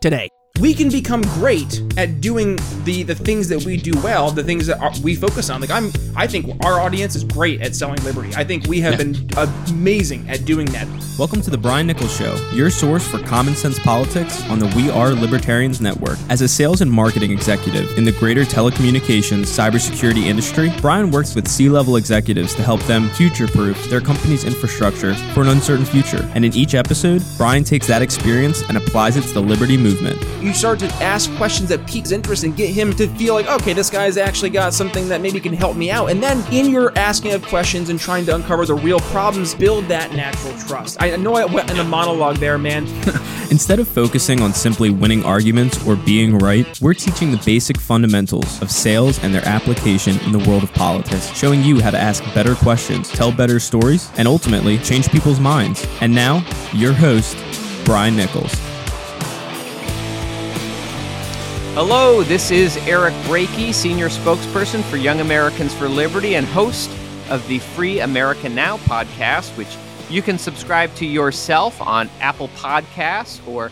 today we can become great at doing the the things that we do well, the things that are, we focus on. Like I'm, I think our audience is great at selling liberty. I think we have yeah. been amazing at doing that. Welcome to the Brian Nichols Show, your source for common sense politics on the We Are Libertarians Network. As a sales and marketing executive in the greater telecommunications cybersecurity industry, Brian works with C-level executives to help them future-proof their company's infrastructure for an uncertain future. And in each episode, Brian takes that experience and applies it to the liberty movement you start to ask questions that pique his interest and get him to feel like, okay, this guy's actually got something that maybe can help me out. And then in your asking of questions and trying to uncover the real problems, build that natural trust. I know I went in a monologue there, man. Instead of focusing on simply winning arguments or being right, we're teaching the basic fundamentals of sales and their application in the world of politics, showing you how to ask better questions, tell better stories, and ultimately change people's minds. And now, your host, Brian Nichols. Hello, this is Eric Brakey, Senior Spokesperson for Young Americans for Liberty and host of the Free America Now podcast, which you can subscribe to yourself on Apple Podcasts or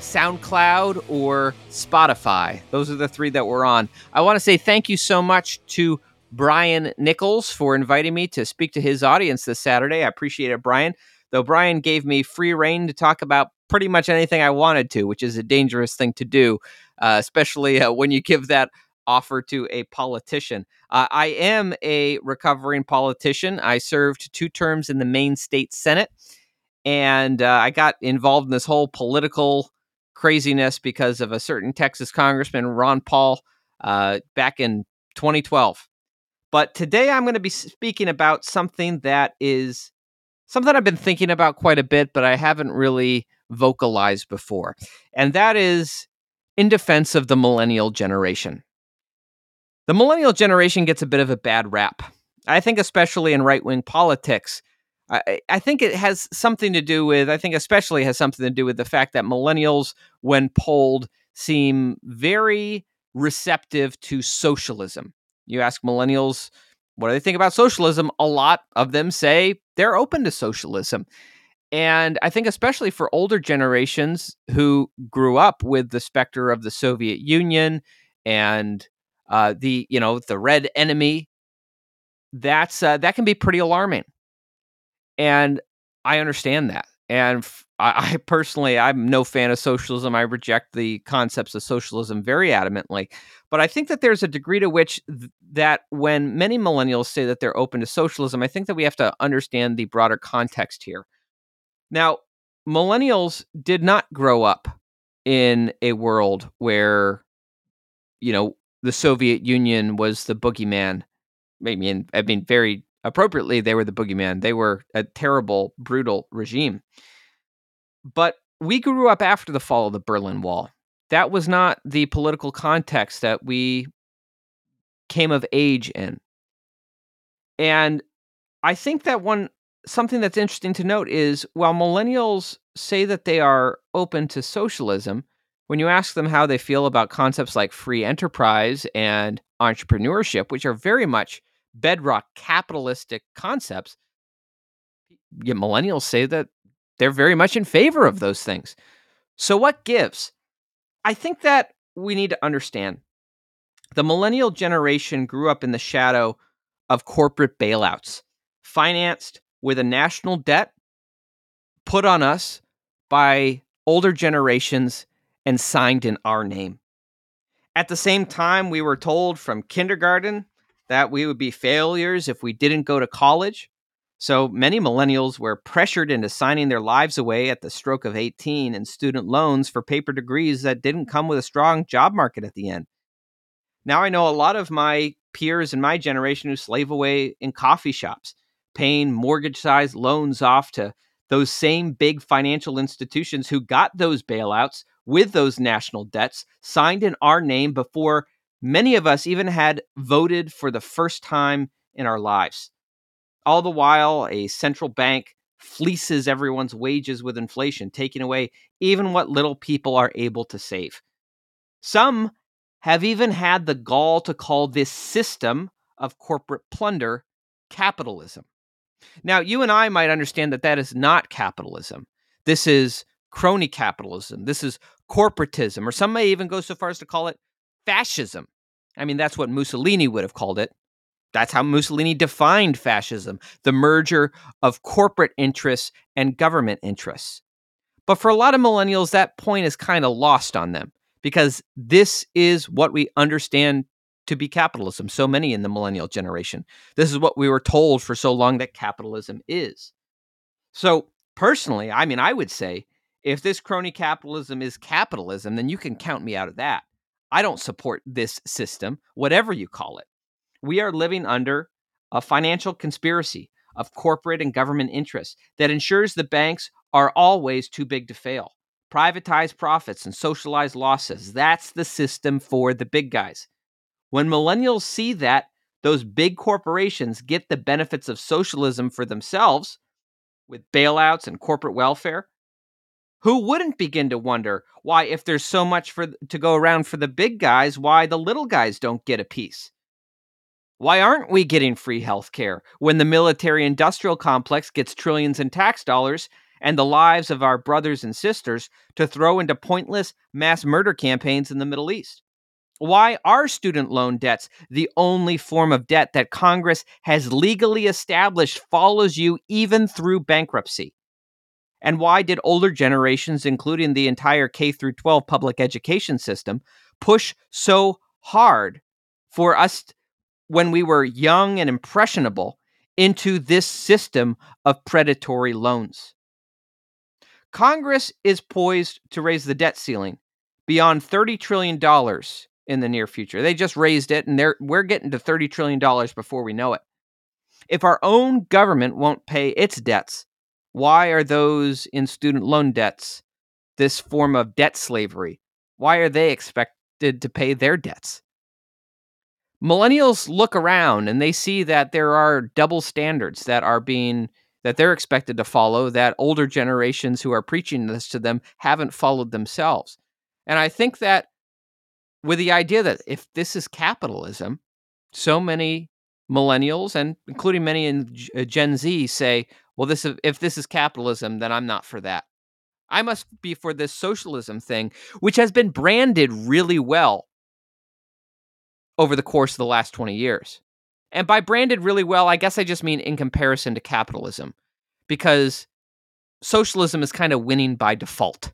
SoundCloud or Spotify. Those are the three that we're on. I want to say thank you so much to Brian Nichols for inviting me to speak to his audience this Saturday. I appreciate it, Brian. Though Brian gave me free reign to talk about pretty much anything I wanted to, which is a dangerous thing to do uh, especially uh, when you give that offer to a politician. Uh, I am a recovering politician. I served two terms in the Maine State Senate, and uh, I got involved in this whole political craziness because of a certain Texas Congressman, Ron Paul, uh, back in 2012. But today I'm going to be speaking about something that is something I've been thinking about quite a bit, but I haven't really vocalized before. And that is in defense of the millennial generation. The millennial generation gets a bit of a bad rap. I think, especially in right wing politics. I, I, think it has something to do with, I think, especially has something to do with the fact that millennials, when polled, seem very receptive to socialism. You ask millennials, what do they think about socialism? A lot of them say they're open to socialism. And I think, especially for older generations who grew up with the specter of the Soviet Union and uh, the, you know, the red enemy, that's uh, that can be pretty alarming. And I understand that. And f- I, I personally, I'm no fan of socialism. I reject the concepts of socialism very adamantly. But I think that there's a degree to which th- that when many millennials say that they're open to socialism, I think that we have to understand the broader context here. Now, millennials did not grow up in a world where, you know, the Soviet Union was the boogeyman. I mean, I mean, very appropriately, they were the boogeyman. They were a terrible, brutal regime. But we grew up after the fall of the Berlin Wall. That was not the political context that we came of age in. And I think that one something that's interesting to note is while millennials say that they are open to socialism, when you ask them how they feel about concepts like free enterprise and entrepreneurship, which are very much bedrock capitalistic concepts, millennials say that they're very much in favor of those things. So, what gives? I think that we need to understand the millennial generation grew up in the shadow of corporate bailouts, financed with a national debt put on us by older generations and signed in our name. At the same time, we were told from kindergarten that we would be failures if we didn't go to college. So many millennials were pressured into signing their lives away at the stroke of 18 and student loans for paper degrees that didn't come with a strong job market at the end. Now I know a lot of my peers in my generation who slave away in coffee shops, paying mortgage sized loans off to those same big financial institutions who got those bailouts with those national debts signed in our name before many of us even had voted for the first time in our lives. All the while, a central bank fleeces everyone's wages with inflation, taking away even what little people are able to save. Some have even had the gall to call this system of corporate plunder capitalism. Now, you and I might understand that that is not capitalism. This is crony capitalism. This is corporatism, or some may even go so far as to call it fascism. I mean, that's what Mussolini would have called it. That's how Mussolini defined fascism the merger of corporate interests and government interests. But for a lot of millennials, that point is kind of lost on them because this is what we understand to be capitalism. So many in the millennial generation. This is what we were told for so long that capitalism is. So, personally, I mean, I would say if this crony capitalism is capitalism, then you can count me out of that. I don't support this system, whatever you call it. We are living under a financial conspiracy of corporate and government interests that ensures the banks are always too big to fail. Privatize profits and socialize losses. That's the system for the big guys. When millennials see that those big corporations get the benefits of socialism for themselves with bailouts and corporate welfare, who wouldn't begin to wonder why if there's so much for to go around for the big guys why the little guys don't get a piece why aren't we getting free health care when the military industrial complex gets trillions in tax dollars and the lives of our brothers and sisters to throw into pointless mass murder campaigns in the Middle East? Why are student loan debts the only form of debt that Congress has legally established follows you even through bankruptcy? And why did older generations, including the entire K through 12 public education system, push so hard for us when we were young and impressionable into this system of predatory loans? Congress is poised to raise the debt ceiling beyond $30 trillion in the near future. They just raised it and they're we're getting to $30 trillion before we know it. If our own government won't pay its debts, why are those in student loan debts this form of debt slavery? Why are they expected to pay their debts? Millennials look around and they see that there are double standards that are being that they're expected to follow that older generations who are preaching this to them haven't followed themselves. And I think that with the idea that if this is capitalism, so many millennials and including many in uh, Gen Z say, well, this is, if this is capitalism, then I'm not for that. I must be for this socialism thing, which has been branded really well over the course of the last 20 years. And by branded really well, I guess I just mean in comparison to capitalism, because socialism is kind of winning by default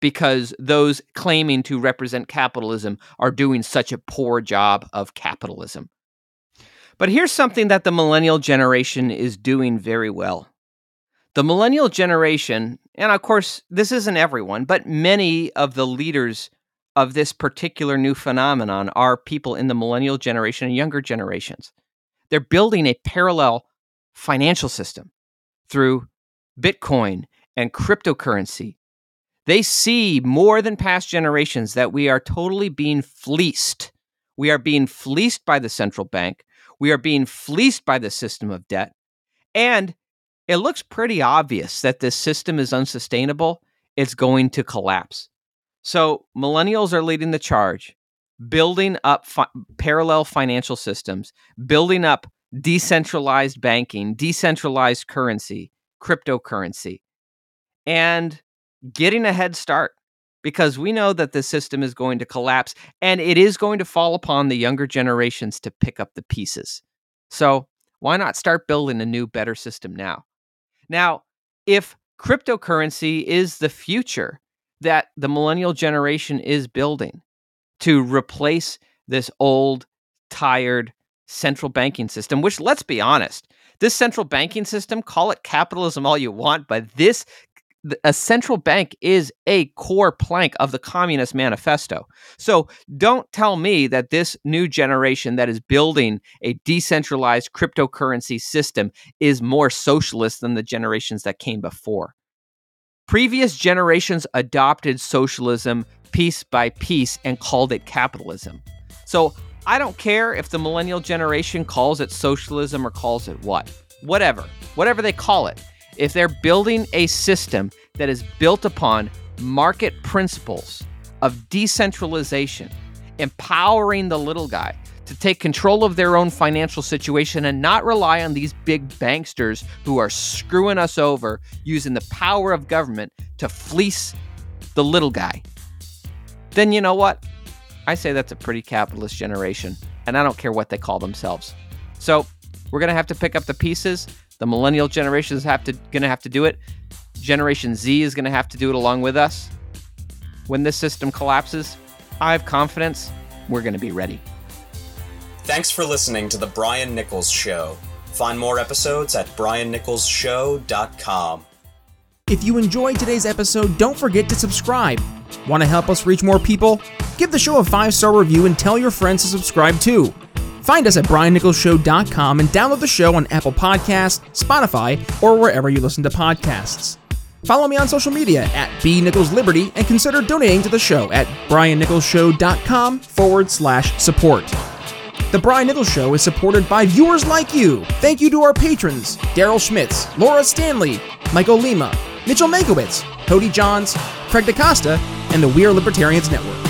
because those claiming to represent capitalism are doing such a poor job of capitalism. But here's something that the millennial generation is doing very well. The millennial generation, and of course, this isn't everyone, but many of the leaders of this particular new phenomenon are people in the millennial generation and younger generations. They're building a parallel financial system through Bitcoin and cryptocurrency. They see more than past generations that we are totally being fleeced. We are being fleeced by the central bank. We are being fleeced by the system of debt. And it looks pretty obvious that this system is unsustainable. It's going to collapse. So, millennials are leading the charge, building up fi- parallel financial systems, building up decentralized banking, decentralized currency, cryptocurrency, and getting a head start because we know that the system is going to collapse and it is going to fall upon the younger generations to pick up the pieces. So, why not start building a new, better system now? Now, if cryptocurrency is the future, that the millennial generation is building to replace this old, tired central banking system, which let's be honest, this central banking system, call it capitalism all you want, but this a central bank is a core plank of the Communist Manifesto. So don't tell me that this new generation that is building a decentralized cryptocurrency system is more socialist than the generations that came before. Previous generations adopted socialism piece by piece and called it capitalism. So I don't care if the millennial generation calls it socialism or calls it what. Whatever. Whatever they call it. If they're building a system that is built upon market principles of decentralization, empowering the little guy to take control of their own financial situation and not rely on these big banksters who are screwing us over using the power of government to fleece the little guy, then you know what? I say that's a pretty capitalist generation, and I don't care what they call themselves. So we're gonna have to pick up the pieces. The millennial generations have to gonna have to do it. Generation Z is gonna have to do it along with us. When this system collapses, I have confidence we're gonna be ready. Thanks for listening to The Brian Nichols Show. Find more episodes at briannicholsshow.com. If you enjoyed today's episode, don't forget to subscribe. Want to help us reach more people? Give the show a five star review and tell your friends to subscribe too. Find us at briannicholsshow.com and download the show on Apple Podcasts, Spotify, or wherever you listen to podcasts. Follow me on social media at B Nichols Liberty and consider donating to the show at briannicholsshow.com forward slash support. The Brian Nichols Show is supported by viewers like you. Thank you to our patrons Daryl Schmitz, Laura Stanley, Michael Lima, Mitchell Mankiewicz, Cody Johns, Craig DaCosta, and the We Are Libertarians Network.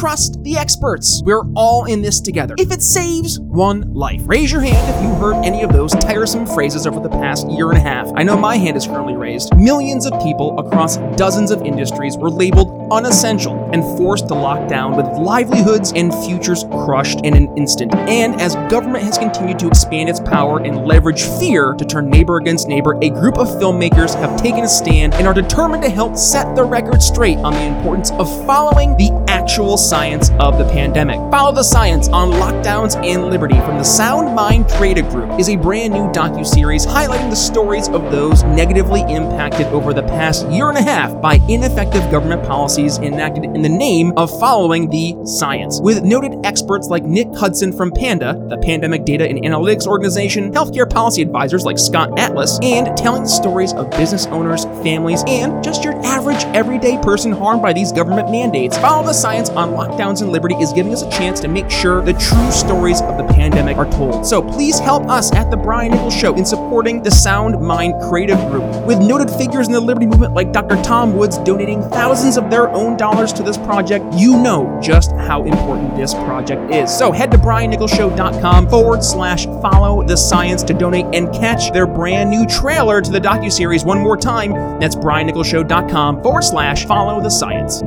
Trust the experts. We're all in this together. If it saves one life, raise your hand if you heard any of those tiresome phrases over the past year and a half. I know my hand is currently raised. Millions of people across dozens of industries were labeled unessential and forced to lock down with livelihoods and futures crushed in an instant. And as government has continued to expand its power and leverage fear to turn neighbor against neighbor, a group of filmmakers have taken a stand and are determined to help set the record straight on the importance of following the actual science of the pandemic. Follow the Science on Lockdowns and Liberty from the Sound Mind Creative Group is a brand new docu-series highlighting the stories of those negatively impacted over the past year and a half by ineffective government policies enacted in the name of following the science. With noted experts like Nick Hudson from Panda, the Pandemic Data and Analytics Organization, healthcare policy advisors like Scott Atlas, and telling the stories of business owners, families, and just your average everyday person harmed by these government mandates. Follow the Science on Lockdowns and Liberty is giving us a chance to make sure the true stories of the pandemic are told. So please help us at The Brian Nichols Show in supporting the Sound Mind Creative Group. With noted figures in the Liberty movement like Dr. Tom Woods donating thousands of their own dollars to this project, you know just how important this project is. So head to briannicholsshow.com forward slash follow the science to donate and catch their brand new trailer to the docuseries one more time. That's briannicholsshow.com forward slash follow the science.